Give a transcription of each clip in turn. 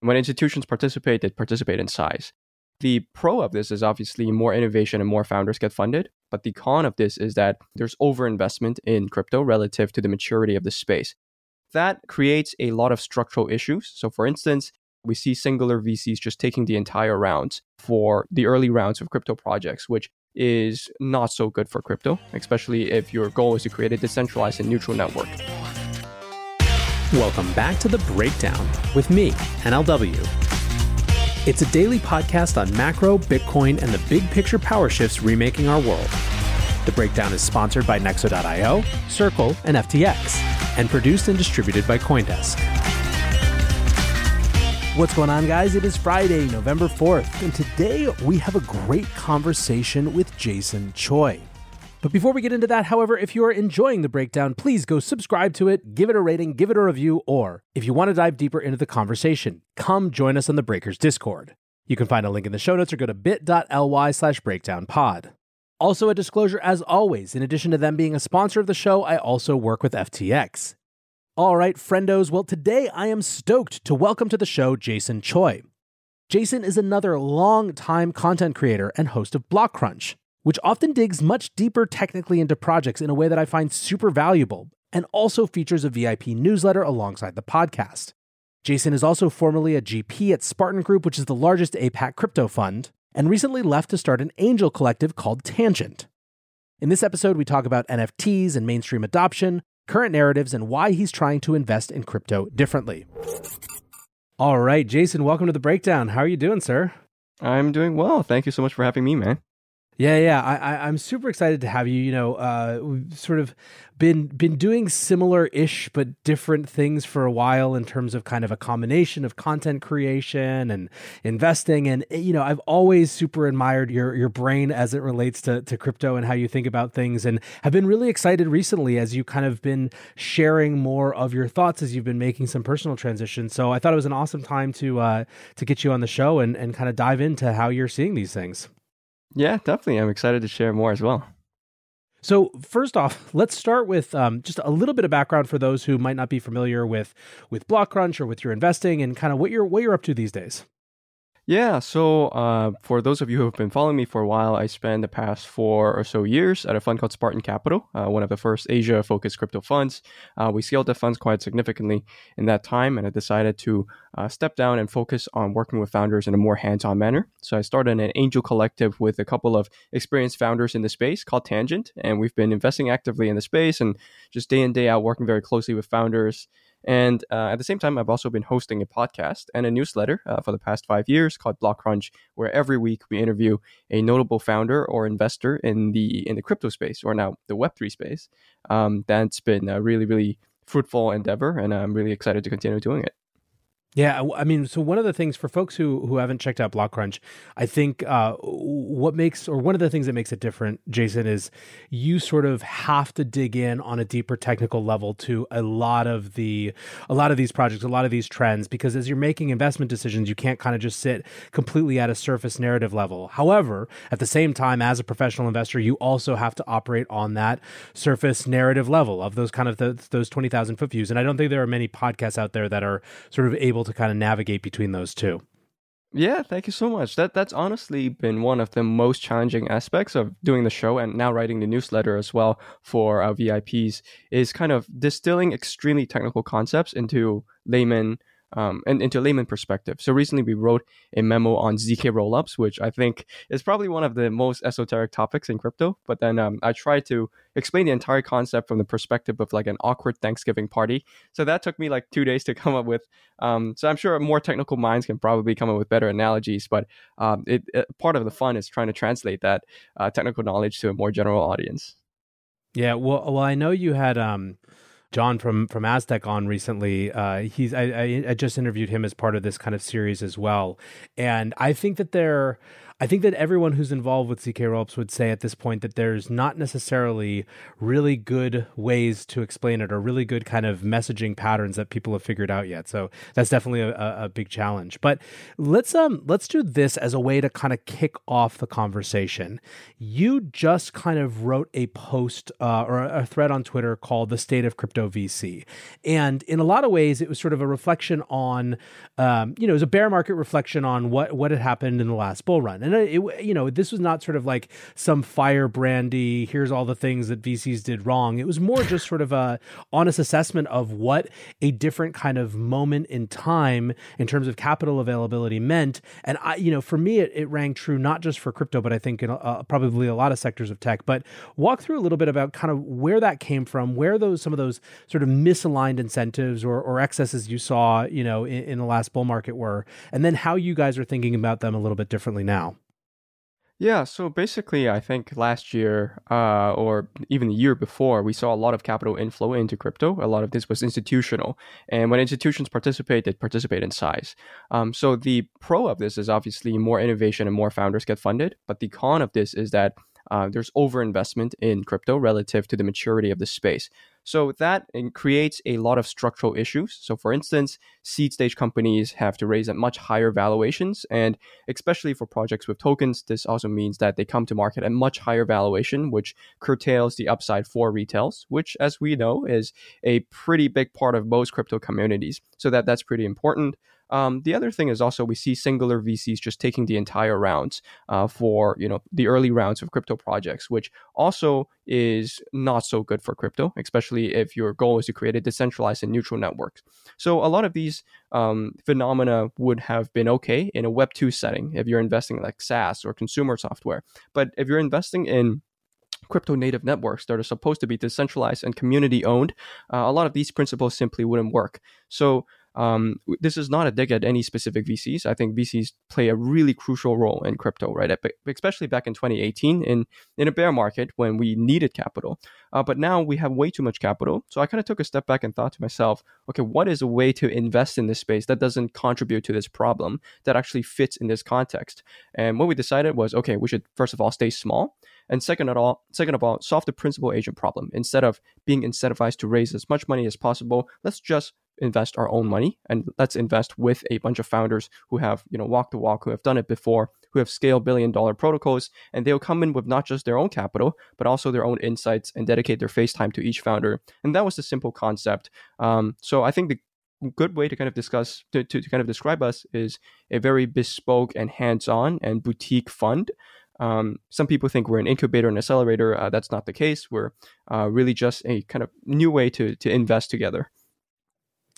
When institutions participate, they participate in size. The pro of this is obviously more innovation and more founders get funded. But the con of this is that there's overinvestment in crypto relative to the maturity of the space. That creates a lot of structural issues. So, for instance, we see singular VCs just taking the entire rounds for the early rounds of crypto projects, which is not so good for crypto, especially if your goal is to create a decentralized and neutral network. Welcome back to The Breakdown with me, NLW. It's a daily podcast on macro, Bitcoin, and the big picture power shifts remaking our world. The Breakdown is sponsored by Nexo.io, Circle, and FTX, and produced and distributed by Coindesk. What's going on, guys? It is Friday, November 4th, and today we have a great conversation with Jason Choi. But before we get into that, however, if you are enjoying the breakdown, please go subscribe to it, give it a rating, give it a review, or if you want to dive deeper into the conversation, come join us on the Breakers Discord. You can find a link in the show notes or go to bit.ly slash breakdownpod. Also, a disclosure as always, in addition to them being a sponsor of the show, I also work with FTX. All right, friendos, well, today I am stoked to welcome to the show Jason Choi. Jason is another long-time content creator and host of BlockCrunch, which often digs much deeper technically into projects in a way that I find super valuable, and also features a VIP newsletter alongside the podcast. Jason is also formerly a GP at Spartan Group, which is the largest APAC crypto fund, and recently left to start an angel collective called Tangent. In this episode, we talk about NFTs and mainstream adoption, current narratives, and why he's trying to invest in crypto differently. All right, Jason, welcome to the breakdown. How are you doing, sir? I'm doing well. Thank you so much for having me, man. Yeah, yeah, I, am super excited to have you. You know, uh, we've sort of been been doing similar-ish but different things for a while in terms of kind of a combination of content creation and investing. And you know, I've always super admired your your brain as it relates to to crypto and how you think about things, and have been really excited recently as you kind of been sharing more of your thoughts as you've been making some personal transitions. So I thought it was an awesome time to uh, to get you on the show and and kind of dive into how you're seeing these things. Yeah, definitely. I'm excited to share more as well. So first off, let's start with um, just a little bit of background for those who might not be familiar with with BlockCrunch or with your investing and kind of what you're what you're up to these days. Yeah, so uh, for those of you who have been following me for a while, I spent the past four or so years at a fund called Spartan Capital, uh, one of the first Asia focused crypto funds. Uh, we scaled the funds quite significantly in that time, and I decided to uh, step down and focus on working with founders in a more hands on manner. So I started an angel collective with a couple of experienced founders in the space called Tangent, and we've been investing actively in the space and just day in, day out working very closely with founders and uh, at the same time, I've also been hosting a podcast and a newsletter uh, for the past five years called BlockCrunch, where every week we interview a notable founder or investor in the in the crypto space or now the Web three space. Um, that's been a really really fruitful endeavor, and I'm really excited to continue doing it. Yeah, I mean, so one of the things for folks who who haven't checked out BlockCrunch, I think uh, what makes or one of the things that makes it different, Jason, is you sort of have to dig in on a deeper technical level to a lot of the a lot of these projects, a lot of these trends, because as you're making investment decisions, you can't kind of just sit completely at a surface narrative level. However, at the same time, as a professional investor, you also have to operate on that surface narrative level of those kind of the, those twenty thousand foot views. And I don't think there are many podcasts out there that are sort of able to kind of navigate between those two. Yeah, thank you so much. That that's honestly been one of the most challenging aspects of doing the show and now writing the newsletter as well for our VIPs is kind of distilling extremely technical concepts into layman um, and into layman perspective. So recently we wrote a memo on zk rollups, which I think is probably one of the most esoteric topics in crypto. But then um, I tried to explain the entire concept from the perspective of like an awkward Thanksgiving party. So that took me like two days to come up with. Um, so I'm sure more technical minds can probably come up with better analogies. But um, it, it, part of the fun is trying to translate that uh, technical knowledge to a more general audience. Yeah, well, well, I know you had um, John from from Aztec on recently. Uh, he's I, I, I just interviewed him as part of this kind of series as well, and I think that there. I think that everyone who's involved with ZK Rollups would say at this point that there's not necessarily really good ways to explain it or really good kind of messaging patterns that people have figured out yet. So that's definitely a, a big challenge. But let's um let's do this as a way to kind of kick off the conversation. You just kind of wrote a post uh, or a thread on Twitter called "The State of Crypto VC," and in a lot of ways, it was sort of a reflection on, um, you know, it was a bear market reflection on what what had happened in the last bull run. And it, you know, this was not sort of like some firebrandy. Here's all the things that VCs did wrong. It was more just sort of a honest assessment of what a different kind of moment in time in terms of capital availability meant. And I, you know, for me, it, it rang true not just for crypto, but I think in uh, probably a lot of sectors of tech. But walk through a little bit about kind of where that came from, where those some of those sort of misaligned incentives or, or excesses you saw, you know, in, in the last bull market were, and then how you guys are thinking about them a little bit differently now. Yeah, so basically, I think last year uh, or even the year before, we saw a lot of capital inflow into crypto. A lot of this was institutional. And when institutions participate, they participate in size. Um, so the pro of this is obviously more innovation and more founders get funded. But the con of this is that uh, there's overinvestment in crypto relative to the maturity of the space. So that eh, creates a lot of structural issues. So, for instance, seed stage companies have to raise at much higher valuations. And especially for projects with tokens, this also means that they come to market at much higher valuation, which curtails the upside for retails, which, as we know, is a pretty big part of most crypto communities. So, that, that's pretty important. Um, the other thing is also we see singular VCs just taking the entire rounds uh, for you know the early rounds of crypto projects, which also is not so good for crypto, especially if your goal is to create a decentralized and neutral network. So a lot of these um, phenomena would have been okay in a Web two setting if you're investing in like SaaS or consumer software, but if you're investing in crypto native networks that are supposed to be decentralized and community owned, uh, a lot of these principles simply wouldn't work. So um, this is not a dig at any specific VCs. I think VCs play a really crucial role in crypto, right? Especially back in 2018 in, in a bear market when we needed capital. Uh, but now we have way too much capital. So I kind of took a step back and thought to myself, okay, what is a way to invest in this space that doesn't contribute to this problem that actually fits in this context? And what we decided was, okay, we should first of all stay small. And second of all, second of all, solve the principal agent problem. Instead of being incentivized to raise as much money as possible, let's just invest our own money and let's invest with a bunch of founders who have you know walked the walk who have done it before who have scaled billion dollar protocols and they'll come in with not just their own capital but also their own insights and dedicate their face time to each founder and that was the simple concept um, so i think the good way to kind of discuss to, to, to kind of describe us is a very bespoke and hands-on and boutique fund um, some people think we're an incubator and accelerator. Uh, that's not the case. We're uh, really just a kind of new way to to invest together.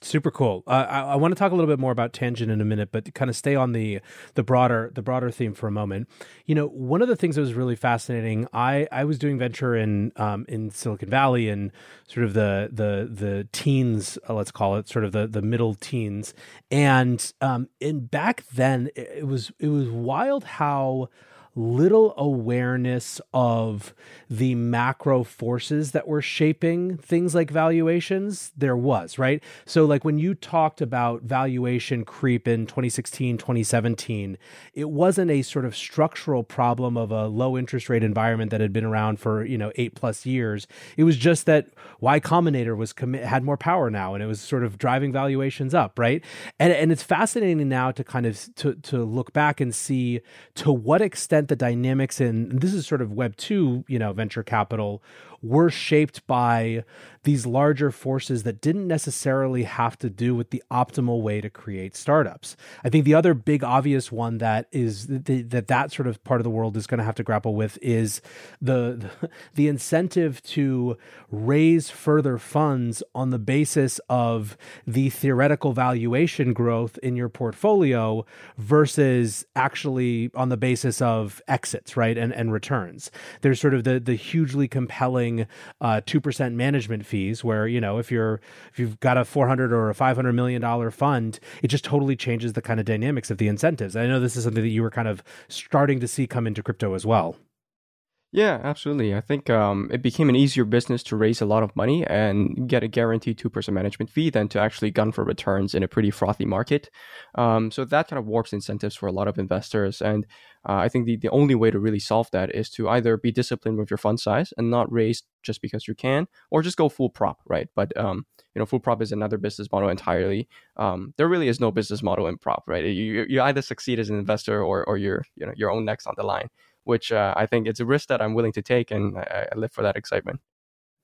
Super cool. Uh, I, I want to talk a little bit more about tangent in a minute, but kind of stay on the the broader the broader theme for a moment. You know, one of the things that was really fascinating. I I was doing venture in um, in Silicon Valley and sort of the the the teens, uh, let's call it, sort of the the middle teens, and um, in back then it was it was wild how little awareness of the macro forces that were shaping things like valuations there was, right? So, like when you talked about valuation creep in 2016, 2017, it wasn't a sort of structural problem of a low interest rate environment that had been around for, you know, eight plus years. It was just that Y Combinator was commi- had more power now and it was sort of driving valuations up, right? And, and it's fascinating now to kind of to, to look back and see to what extent the dynamics in this is sort of web 2 you know venture capital were shaped by these larger forces that didn't necessarily have to do with the optimal way to create startups. I think the other big obvious one that is the, that that sort of part of the world is going to have to grapple with is the the incentive to raise further funds on the basis of the theoretical valuation growth in your portfolio versus actually on the basis of exits, right? And and returns. There's sort of the the hugely compelling uh, two uh, percent management fees where you know if you're if you've got a 400 or a 500 million dollar fund it just totally changes the kind of dynamics of the incentives. I know this is something that you were kind of starting to see come into crypto as well Yeah, absolutely. I think um, it became an easier business to raise a lot of money and get a guaranteed 2% management fee than to actually gun for returns in a pretty frothy market. Um, so that kind of warps incentives for a lot of investors. And uh, I think the, the only way to really solve that is to either be disciplined with your fund size and not raise just because you can, or just go full prop, right? But um, you know, full prop is another business model entirely. Um, there really is no business model in prop, right? You, you either succeed as an investor or, or you're, you know, your own next on the line which uh, I think it's a risk that I'm willing to take, and I, I live for that excitement.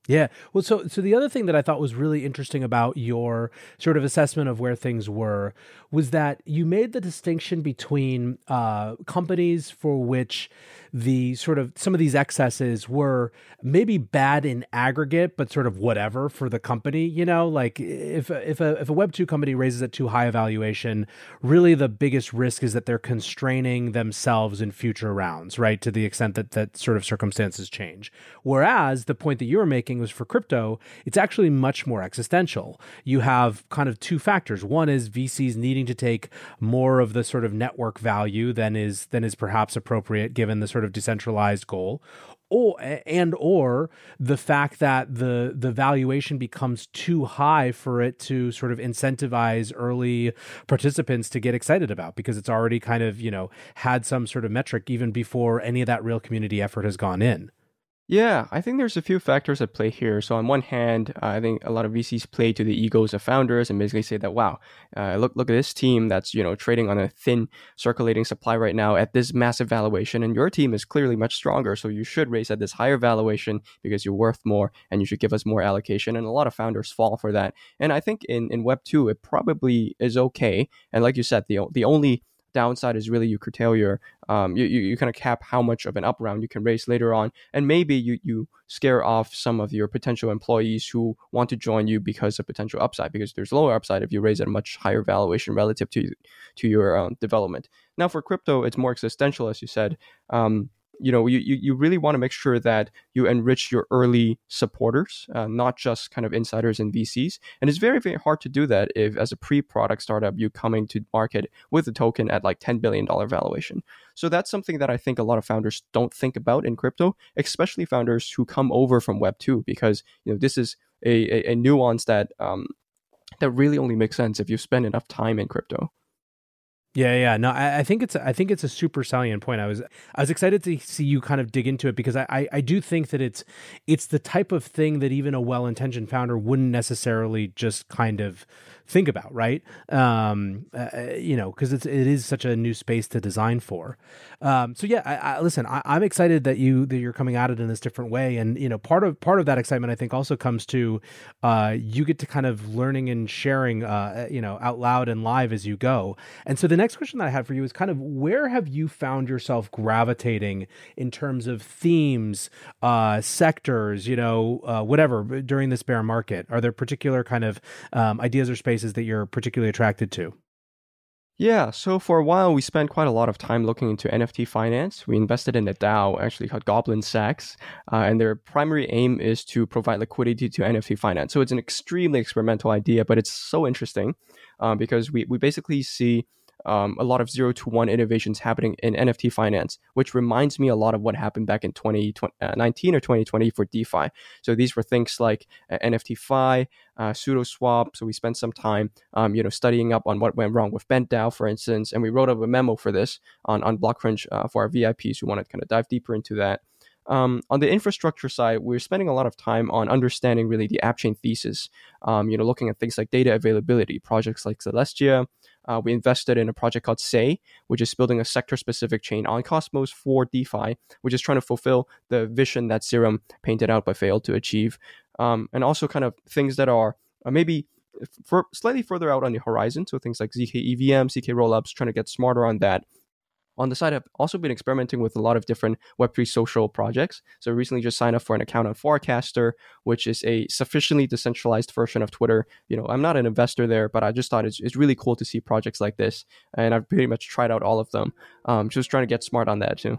Yeah. Well, so so the other thing that I thought was really interesting about your sort of assessment of where things were was that you made the distinction between uh, companies for which the sort of some of these excesses were maybe bad in aggregate, but sort of whatever for the company. You know, like if if a if a Web two company raises at too high a valuation, really the biggest risk is that they're constraining themselves in future rounds, right? To the extent that that sort of circumstances change. Whereas the point that you were making was for crypto, it's actually much more existential. You have kind of two factors. One is VCs needing to take more of the sort of network value than is than is perhaps appropriate given the sort of decentralized goal or and or the fact that the the valuation becomes too high for it to sort of incentivize early participants to get excited about because it's already kind of you know had some sort of metric even before any of that real community effort has gone in yeah, I think there's a few factors at play here. So on one hand, uh, I think a lot of VCs play to the egos of founders and basically say that, wow, uh, look look at this team that's you know trading on a thin circulating supply right now at this massive valuation, and your team is clearly much stronger, so you should raise at this higher valuation because you're worth more, and you should give us more allocation. And a lot of founders fall for that. And I think in in Web two, it probably is okay. And like you said, the the only downside is really you curtail your um, you, you, you kind of cap how much of an up round you can raise later on. And maybe you you scare off some of your potential employees who want to join you because of potential upside because there's lower upside if you raise at a much higher valuation relative to to your um, development. Now for crypto it's more existential as you said. Um, you know you, you really want to make sure that you enrich your early supporters uh, not just kind of insiders and vcs and it's very very hard to do that if as a pre-product startup you're coming to market with a token at like 10 billion dollar valuation. So that's something that i think a lot of founders don't think about in crypto especially founders who come over from web 2 because you know this is a, a, a nuance that um, that really only makes sense if you spend enough time in crypto yeah, yeah. No, I, I, think it's I think it's a super salient point. I was I was excited to see you kind of dig into it because I, I, I do think that it's it's the type of thing that even a well intentioned founder wouldn't necessarily just kind of think about, right? Um, uh, uh you know, because it's it is such a new space to design for. Um, so yeah, I, I listen. I, am excited that you that you're coming at it in this different way, and you know, part of part of that excitement, I think, also comes to uh, you get to kind of learning and sharing, uh, you know, out loud and live as you go. And so the next question that I had for you is kind of where have you found yourself gravitating in terms of themes, uh, sectors, you know, uh, whatever during this bear market? Are there particular kind of um, ideas or spaces that you're particularly attracted to? Yeah, so for a while we spent quite a lot of time looking into NFT finance. We invested in a DAO actually called Goblin Sax, uh, and their primary aim is to provide liquidity to NFT finance. So it's an extremely experimental idea, but it's so interesting uh, because we, we basically see um, a lot of zero to one innovations happening in NFT finance, which reminds me a lot of what happened back in 2019 uh, or 2020 for DeFi. So these were things like uh, NFTfi, uh, SudoSwap. So we spent some time, um, you know, studying up on what went wrong with BendDAO, for instance, and we wrote up a memo for this on on BlockCrunch uh, for our VIPs who want to kind of dive deeper into that. Um, on the infrastructure side, we're spending a lot of time on understanding really the app chain thesis. Um, you know, looking at things like data availability, projects like Celestia, uh, we invested in a project called Sei, which is building a sector specific chain on Cosmos for DeFi, which is trying to fulfill the vision that Serum painted out but failed to achieve. Um, and also kind of things that are uh, maybe for slightly further out on the horizon. So things like ZK EVM, ZK rollups, trying to get smarter on that on the side, I've also been experimenting with a lot of different Web3 social projects. So I recently just signed up for an account on Farcaster, which is a sufficiently decentralized version of Twitter. You know, I'm not an investor there, but I just thought it's, it's really cool to see projects like this. And I've pretty much tried out all of them. Um, just trying to get smart on that too.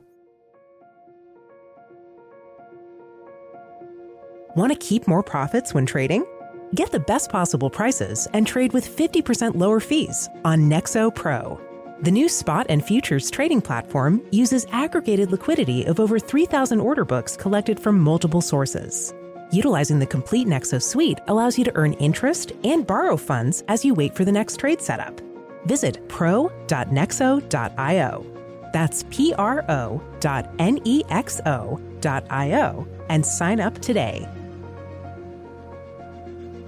Want to keep more profits when trading? Get the best possible prices and trade with 50% lower fees on Nexo Pro. The new spot and futures trading platform uses aggregated liquidity of over 3,000 order books collected from multiple sources. Utilizing the complete Nexo suite allows you to earn interest and borrow funds as you wait for the next trade setup. Visit pro.nexo.io. That's P R O dot N E X O dot I O and sign up today.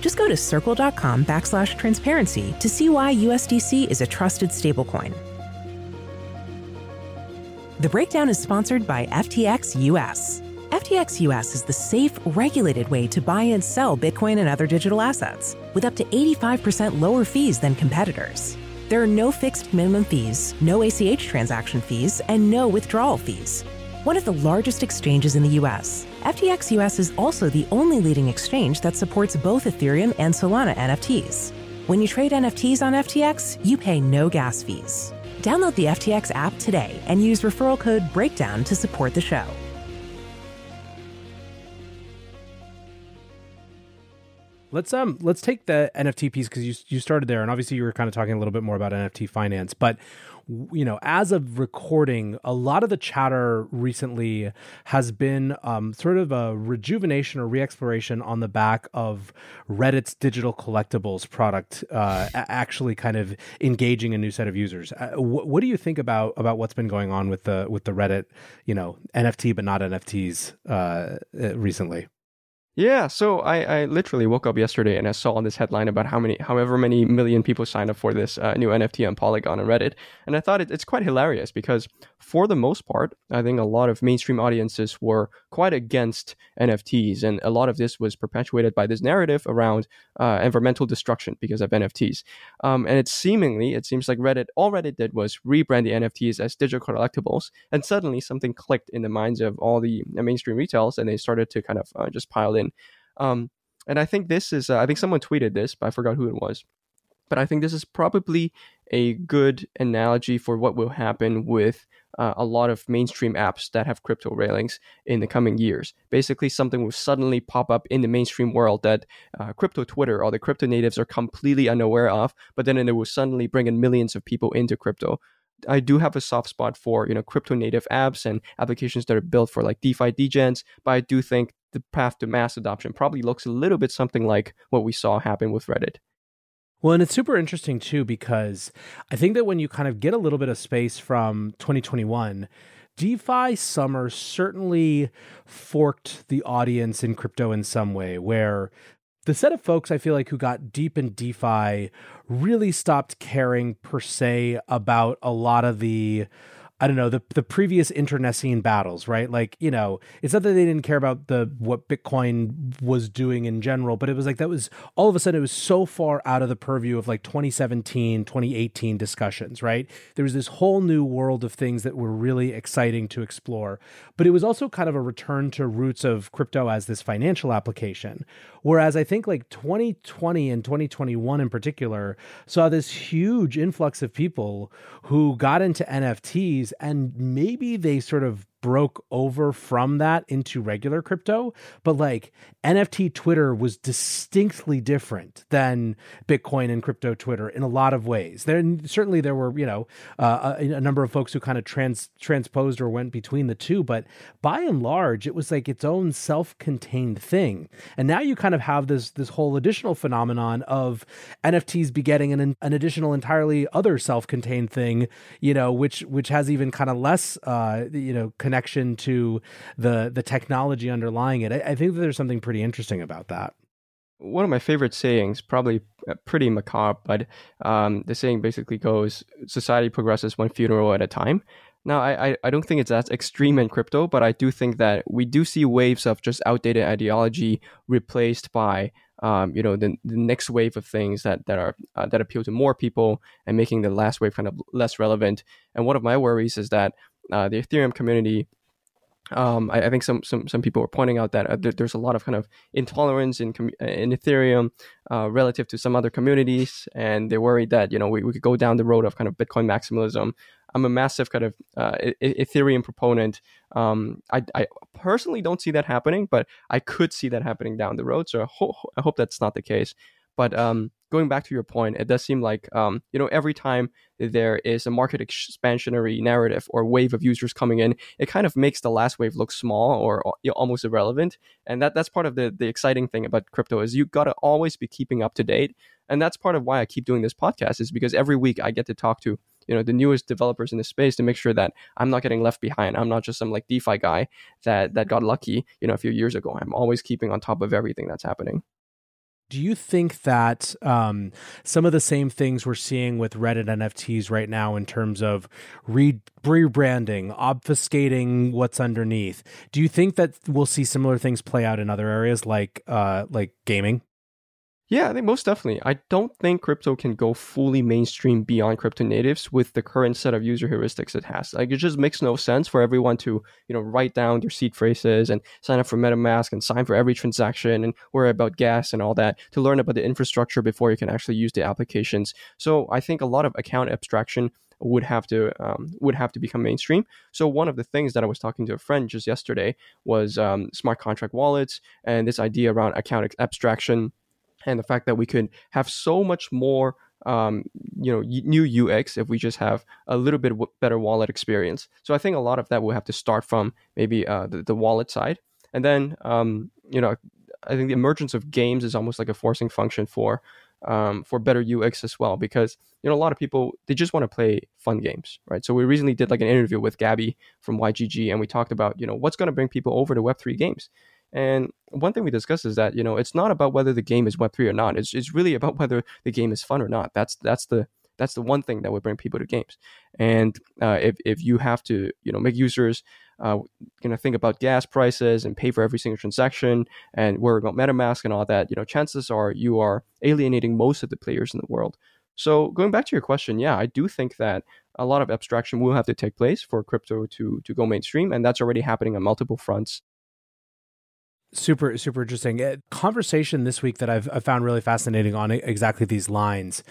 Just go to circle.com backslash transparency to see why USDC is a trusted stablecoin. The breakdown is sponsored by FTX US. FTX US is the safe, regulated way to buy and sell Bitcoin and other digital assets, with up to 85% lower fees than competitors. There are no fixed minimum fees, no ACH transaction fees, and no withdrawal fees. One of the largest exchanges in the US, FTX US is also the only leading exchange that supports both Ethereum and Solana NFTs. When you trade NFTs on FTX, you pay no gas fees. Download the FTX app today and use referral code BREAKDOWN to support the show. Let's um let's take the NFT piece because you you started there, and obviously you were kind of talking a little bit more about NFT finance. But you know, as of recording, a lot of the chatter recently has been um, sort of a rejuvenation or re-exploration on the back of Reddit's digital collectibles product uh, actually kind of engaging a new set of users. Uh, wh- what do you think about about what's been going on with the with the Reddit, you know, NFT but not NFTs uh, uh, recently? Yeah, so I, I literally woke up yesterday and I saw on this headline about how many, however many million people signed up for this uh, new NFT on Polygon and Reddit, and I thought it, it's quite hilarious because for the most part, I think a lot of mainstream audiences were quite against NFTs, and a lot of this was perpetuated by this narrative around uh, environmental destruction because of NFTs. Um, and it's seemingly, it seems like Reddit, all Reddit did was rebrand the NFTs as digital collectibles, and suddenly something clicked in the minds of all the mainstream retails, and they started to kind of uh, just pile in. Um, and I think this is, uh, I think someone tweeted this, but I forgot who it was. But I think this is probably a good analogy for what will happen with uh, a lot of mainstream apps that have crypto railings in the coming years. Basically, something will suddenly pop up in the mainstream world that uh, crypto Twitter or the crypto natives are completely unaware of, but then it will suddenly bring in millions of people into crypto. I do have a soft spot for you know crypto native apps and applications that are built for like DeFi degens, but I do think the path to mass adoption probably looks a little bit something like what we saw happen with Reddit. Well, and it's super interesting too because I think that when you kind of get a little bit of space from 2021, DeFi summer certainly forked the audience in crypto in some way, where the set of folks I feel like who got deep in DeFi really stopped caring per se about a lot of the I don't know the the previous internecine battles, right? Like you know, it's not that they didn't care about the what Bitcoin was doing in general, but it was like that was all of a sudden it was so far out of the purview of like 2017, 2018 discussions, right? There was this whole new world of things that were really exciting to explore, but it was also kind of a return to roots of crypto as this financial application. Whereas I think like 2020 and 2021 in particular saw this huge influx of people who got into NFTs and maybe they sort of broke over from that into regular crypto, but like NFT Twitter was distinctly different than Bitcoin and crypto Twitter in a lot of ways. There certainly there were you know uh, a, a, number of folks who kind of trans transposed or went between the two, but by and large it was like its own self-contained thing. And now you kind of have this this whole additional phenomenon of NFTs begetting an an additional entirely other self-contained thing, you know, which which has even kind of less uh, you know connection to the the technology underlying it. I, I think that there's something pretty interesting about that. One of my favorite sayings, probably uh, pretty macabre, but um, the saying basically goes: "Society progresses one funeral at a time." Now, I, I don't think it's as extreme in crypto, but I do think that we do see waves of just outdated ideology replaced by um, you know the, the next wave of things that that are uh, that appeal to more people and making the last wave kind of less relevant. And one of my worries is that uh, the Ethereum community um, I, I, think some, some some people were pointing out that uh, there, there's a lot of kind of intolerance in in Ethereum uh, relative to some other communities, and they're worried that you know we, we could go down the road of kind of Bitcoin maximalism. I'm a massive kind of uh, Ethereum proponent. Um, I, I personally don't see that happening, but I could see that happening down the road. So I, ho- I hope that's not the case. But um, going back to your point, it does seem like um, you know every time there is a market expansionary narrative or wave of users coming in, it kind of makes the last wave look small or you know, almost irrelevant. And that that's part of the the exciting thing about crypto is you got to always be keeping up to date. And that's part of why I keep doing this podcast is because every week I get to talk to you know the newest developers in the space to make sure that I'm not getting left behind. I'm not just some like DeFi guy that that got lucky, you know, a few years ago. I'm always keeping on top of everything that's happening do you think that um, some of the same things we're seeing with Reddit NFTs right now in terms of re- rebranding, obfuscating what's underneath, do you think that we'll see similar things play out in other areas like uh, like gaming? Yeah, I think most definitely. I don't think crypto can go fully mainstream beyond crypto natives with the current set of user heuristics it has. Like it just makes no sense for everyone to, you know, write down their seed phrases and sign up for MetaMask and sign for every transaction and worry about gas and all that to learn about the infrastructure before you can actually use the applications. So I think a lot of account abstraction would have to um, would have to become mainstream. So one of the things that I was talking to a friend just yesterday was um, smart contract wallets and this idea around account abstraction and the fact that we could have so much more um, you know new UX if we just have a little bit better wallet experience. So I think a lot of that will have to start from maybe uh, the, the wallet side, and then um, you know I think the emergence of games is almost like a forcing function for um, for better UX as well because you know a lot of people they just want to play fun games, right? So we recently did like an interview with Gabby from YGG, and we talked about you know what's going to bring people over to Web three games. And one thing we discussed is that you know it's not about whether the game is Web three or not. It's it's really about whether the game is fun or not. That's that's the that's the one thing that would bring people to games. And uh, if if you have to you know make users uh, you know think about gas prices and pay for every single transaction and worry about MetaMask and all that, you know chances are you are alienating most of the players in the world. So going back to your question, yeah, I do think that a lot of abstraction will have to take place for crypto to to go mainstream, and that's already happening on multiple fronts super super interesting. Uh, conversation this week that I've, I've, found really fascinating on exactly these lines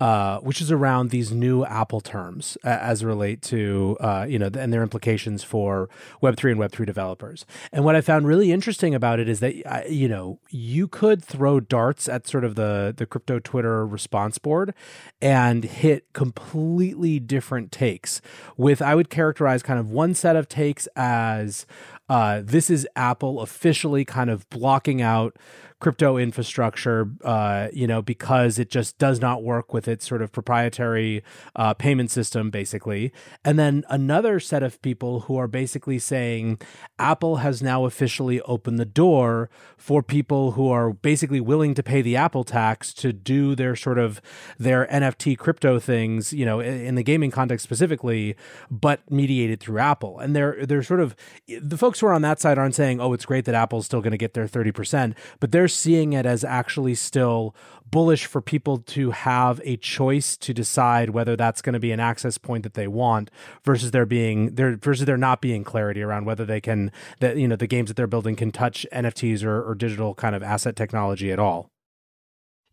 uh, which is around these new apple terms uh, as relate to uh, you know and their implications for web3 and web3 developers. And what i found really interesting about it is that you know you could throw darts at sort of the the crypto twitter response board and hit completely different takes with i would characterize kind of one set of takes as uh, this is Apple officially kind of blocking out crypto infrastructure, uh, you know, because it just does not work with its sort of proprietary uh, payment system, basically. And then another set of people who are basically saying Apple has now officially opened the door for people who are basically willing to pay the Apple tax to do their sort of their NFT crypto things, you know, in the gaming context specifically, but mediated through Apple. And they're they're sort of the folks who are on that side aren't saying, oh, it's great that Apple's still going to get their thirty percent, but they're seeing it as actually still bullish for people to have a choice to decide whether that's going to be an access point that they want versus there being there versus there not being clarity around whether they can that you know the games that they're building can touch NFTs or, or digital kind of asset technology at all.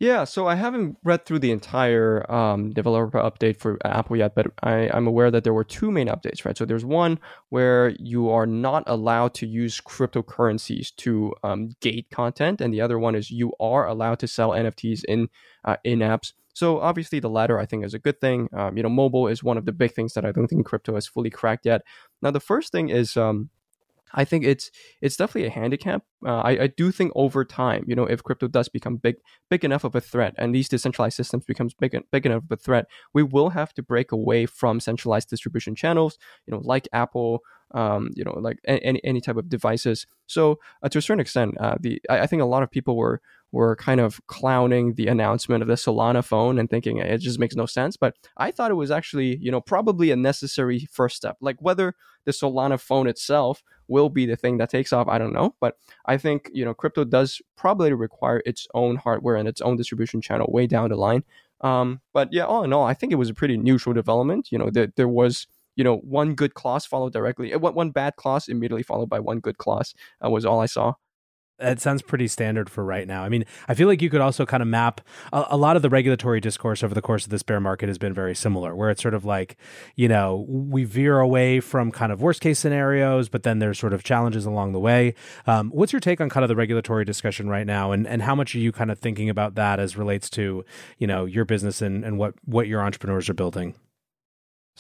Yeah, so I haven't read through the entire um, developer update for Apple yet, but I, am aware that there were two main updates, right? So there's one where you are not allowed to use cryptocurrencies to um, gate content, and the other one is you are allowed to sell NFTs in uh, in apps. So obviously the latter I think is a good thing. Um, you know, mobile is one of the big things that I don't think crypto has fully cracked yet. Now the first thing is um, I think it's it's definitely a handicap. Uh, I, I do think over time, you know, if crypto does become big big enough of a threat, and these decentralized systems becomes big big enough of a threat, we will have to break away from centralized distribution channels, you know, like Apple, um, you know, like any any type of devices. So uh, to a certain extent, uh, the I, I, think a lot of people were were kind of clowning the announcement of the Solana phone and thinking it just makes no sense. But I thought it was actually, you know, probably a necessary first step. Like whether the Solana phone itself will be the thing that takes off, I don't know. But I think, you know, crypto does probably require its own hardware and its own distribution channel way down the line. Um, but yeah, all in all, I think it was a pretty neutral development. You know, there, there was you know one good clause followed directly, one bad clause immediately followed by one good clause uh, was all I saw that sounds pretty standard for right now. I mean, I feel like you could also kind of map a, a, lot of the regulatory discourse over the course of this bear market has been very similar, where it's sort of like, you know, we veer away from kind of worst case scenarios, but then there's sort of challenges along the way. Um, what's your take on kind of the regulatory discussion right now, and and how much are you kind of thinking about that as relates to, you know, your business and and what what your entrepreneurs are building?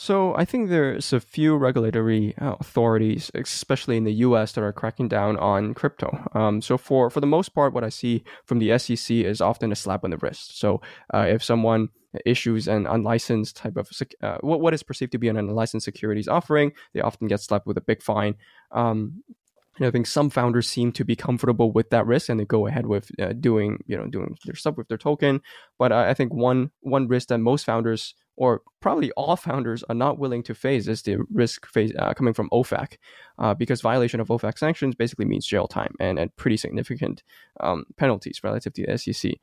So I think there's a few regulatory uh, authorities, especially in the U.S., that are cracking down on crypto. Um, so for for the most part, what I see from the SEC is often a slap on the wrist. So uh, if someone issues an unlicensed type of uh, what what is perceived to be an unlicensed securities offering, they often get slapped with a big fine. Um, and I think some founders seem to be comfortable with that risk and they go ahead with uh, doing you know doing their stuff with their token. But I think one one risk that most founders or probably all founders are not willing to face is the risk face, uh, coming from OFAC, uh, because violation of OFAC sanctions basically means jail time and, and pretty significant um, penalties relative to the SEC.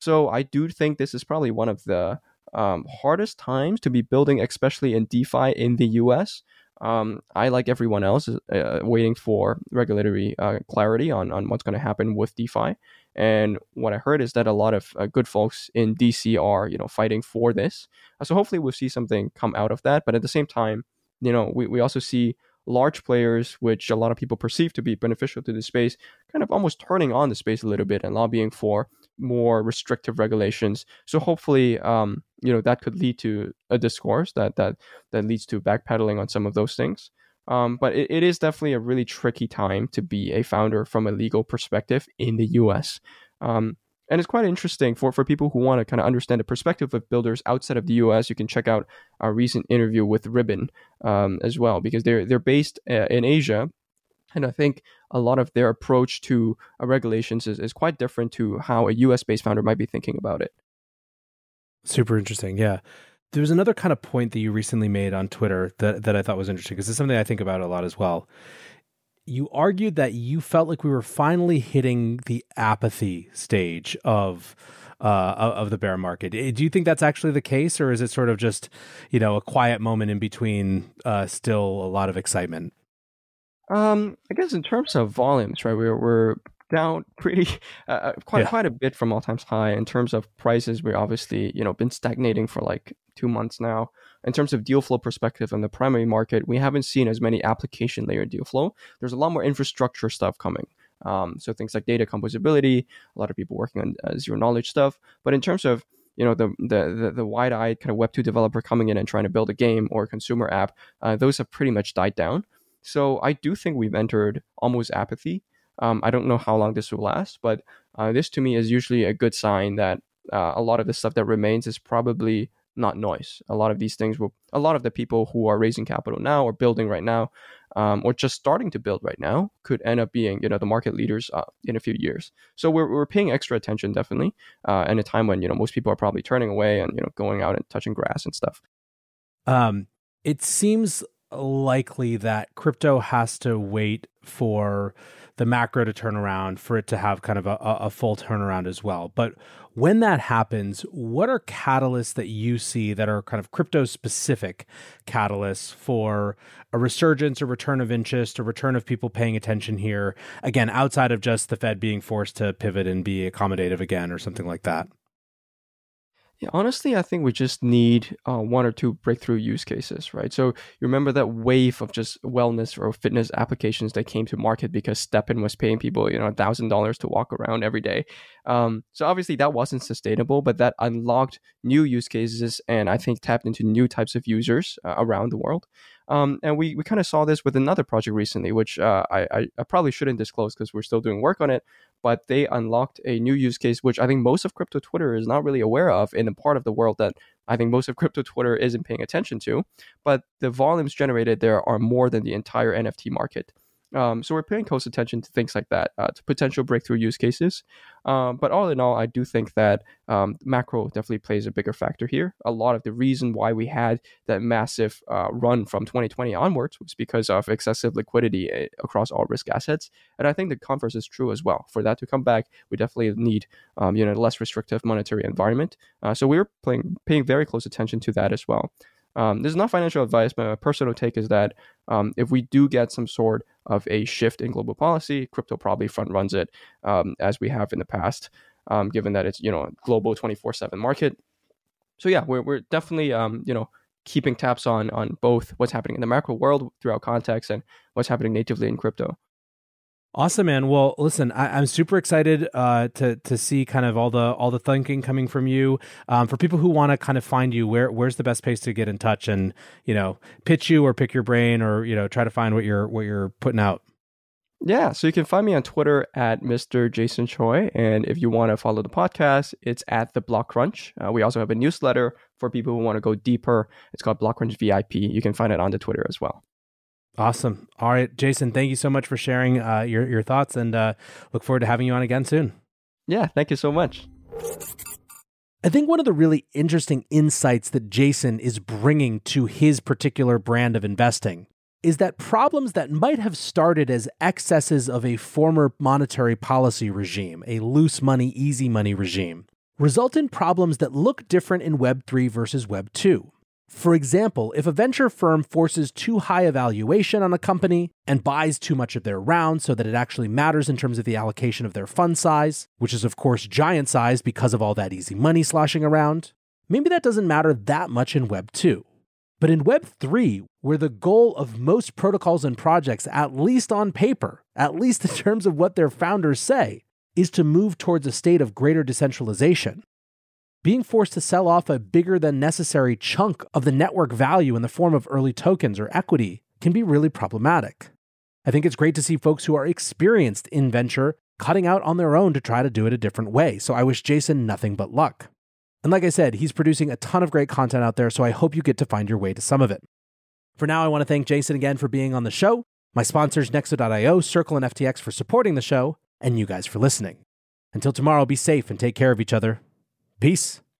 So I do think this is probably one of the um, hardest times to be building, especially in DeFi in the US. Um, I, like everyone else, uh, waiting for regulatory uh, clarity on, on what's going to happen with DeFi. And what I heard is that a lot of uh, good folks in DC are, you know, fighting for this. Uh, so hopefully we'll see something come out of that. But at the same time, you know, we, we also see large players, which a lot of people perceive to be beneficial to the space, kind of almost turning on the space a little bit and lobbying for more restrictive regulations. So hopefully, um, you know, that could lead to a discourse that that that leads to backpedaling on some of those things. Um, but it, it is definitely a really tricky time to be a founder from a legal perspective in the US. Um, and it's quite interesting for, for people who want to kind of understand the perspective of builders outside of the US. You can check out our recent interview with Ribbon um, as well, because they're they're based uh, in Asia, and I think a lot of their approach to uh, regulations is, is quite different to how a US based founder might be thinking about it. Super interesting, yeah. There's another kind of point that you recently made on Twitter that, that I thought was interesting because it's something I think about a lot as well. You argued that you felt like we were finally hitting the apathy stage of uh, of the bear market. Do you think that's actually the case, or is it sort of just you know a quiet moment in between, uh, still a lot of excitement? Um, I guess in terms of volumes, right? We're we're down pretty uh, uh, quite yeah. quite a bit from all times high in terms of prices. We're obviously you know been stagnating for like two months now. In terms of deal flow perspective on the primary market, we haven't seen as many application layer deal flow. There's a lot more infrastructure stuff coming. Um, so things like data composability, a lot of people working on uh, zero knowledge stuff. But in terms of you know the the the, the wide eyed kind of Web two developer coming in and trying to build a game or a consumer app, uh, those have pretty much died down. So I do think we've entered almost apathy. Um, I don't know how long this will last, but uh, this to me is usually a good sign that uh, a lot of the stuff that remains is probably not noise. A lot of these things will, a lot of the people who are raising capital now or building right now, um, or just starting to build right now, could end up being, you know, the market leaders uh, in a few years. So we're, we're paying extra attention, definitely, uh, in a time when you know most people are probably turning away and you know going out and touching grass and stuff. Um, it seems likely that crypto has to wait for the macro to turn around for it to have kind of a, a full turnaround as well. But when that happens, what are catalysts that you see that are kind of crypto specific catalysts for a resurgence, a return of interest, a return of people paying attention here? Again, outside of just the Fed being forced to pivot and be accommodative again or something like that. Yeah, honestly, I think we just need uh, one or two breakthrough use cases, right? So you remember that wave of just wellness or fitness applications that came to market because STEPN was paying people, you know, thousand dollars to walk around every day. Um, so obviously that wasn't sustainable, but that unlocked new use cases and I think tapped into new types of users uh, around the world. Um, and we, we kind of saw this with another project recently, which uh, I, I, probably shouldn't disclose because we're still doing work on it. But they unlocked a new use case, which I think most of crypto Twitter is not really aware of in the part of the world that I think most of crypto Twitter isn't paying attention to. But the volumes generated there are more than the entire NFT market. Um, so we're paying close attention to things like that, uh, to potential breakthrough use cases. Um, but all in all, I do think that um, macro definitely plays a bigger factor here. A lot of the reason why we had that massive uh, run from 2020 onwards was because of excessive liquidity eh, across all risk assets, and I think the converse is true as well. For that to come back, we definitely need um, you know less restrictive monetary environment. Uh, so we're playing, paying very close attention to that as well. Um, this is not financial advice, but my personal take is that um, if we do get some sort of a shift in global policy, crypto probably front runs it um, as we have in the past, um, given that it's you know a global twenty four seven market. So yeah, we're we're definitely um, you know keeping tabs on on both what's happening in the macro world throughout context and what's happening natively in crypto. Awesome, man. Well, listen, I, am super excited uh, to to see kind of all the all the thinking coming from you. Um, for people who want to kind of find you, where where's the best place to get in touch and you know pitch you or pick your brain or you know try to find what you're what you're putting out. Yeah, so you can find me on Twitter at Mr. Jason Choi, and if you want to follow the podcast, it's at the Block Crunch. Uh, we also have a newsletter for people who want to go deeper. It's called Block Crunch VIP. You can find it on the Twitter as well. Awesome. All right, Jason, thank you so much for sharing uh, your your thoughts, and uh, look forward to having you on again soon. Yeah, thank you so much. I think one of the really interesting insights that Jason is bringing to his particular brand of investing is that problems that might have started as excesses of a former monetary policy regime, a loose money, easy money regime, result in problems that look different in Web 3 versus Web 2. For example, if a venture firm forces too high a valuation on a company and buys too much of their round so that it actually matters in terms of the allocation of their fund size, which is of course giant size because of all that easy money sloshing around, maybe that doesn't matter that much in Web 2. But in Web 3, where the goal of most protocols and projects, at least on paper, at least in terms of what their founders say, is to move towards a state of greater decentralization, being forced to sell off a bigger than necessary chunk of the network value in the form of early tokens or equity can be really problematic. I think it's great to see folks who are experienced in venture cutting out on their own to try to do it a different way. So I wish Jason nothing but luck. And like I said, he's producing a ton of great content out there, so I hope you get to find your way to some of it. For now, I want to thank Jason again for being on the show, my sponsors Nexo.io, Circle, and FTX for supporting the show, and you guys for listening. Until tomorrow, be safe and take care of each other. Peace.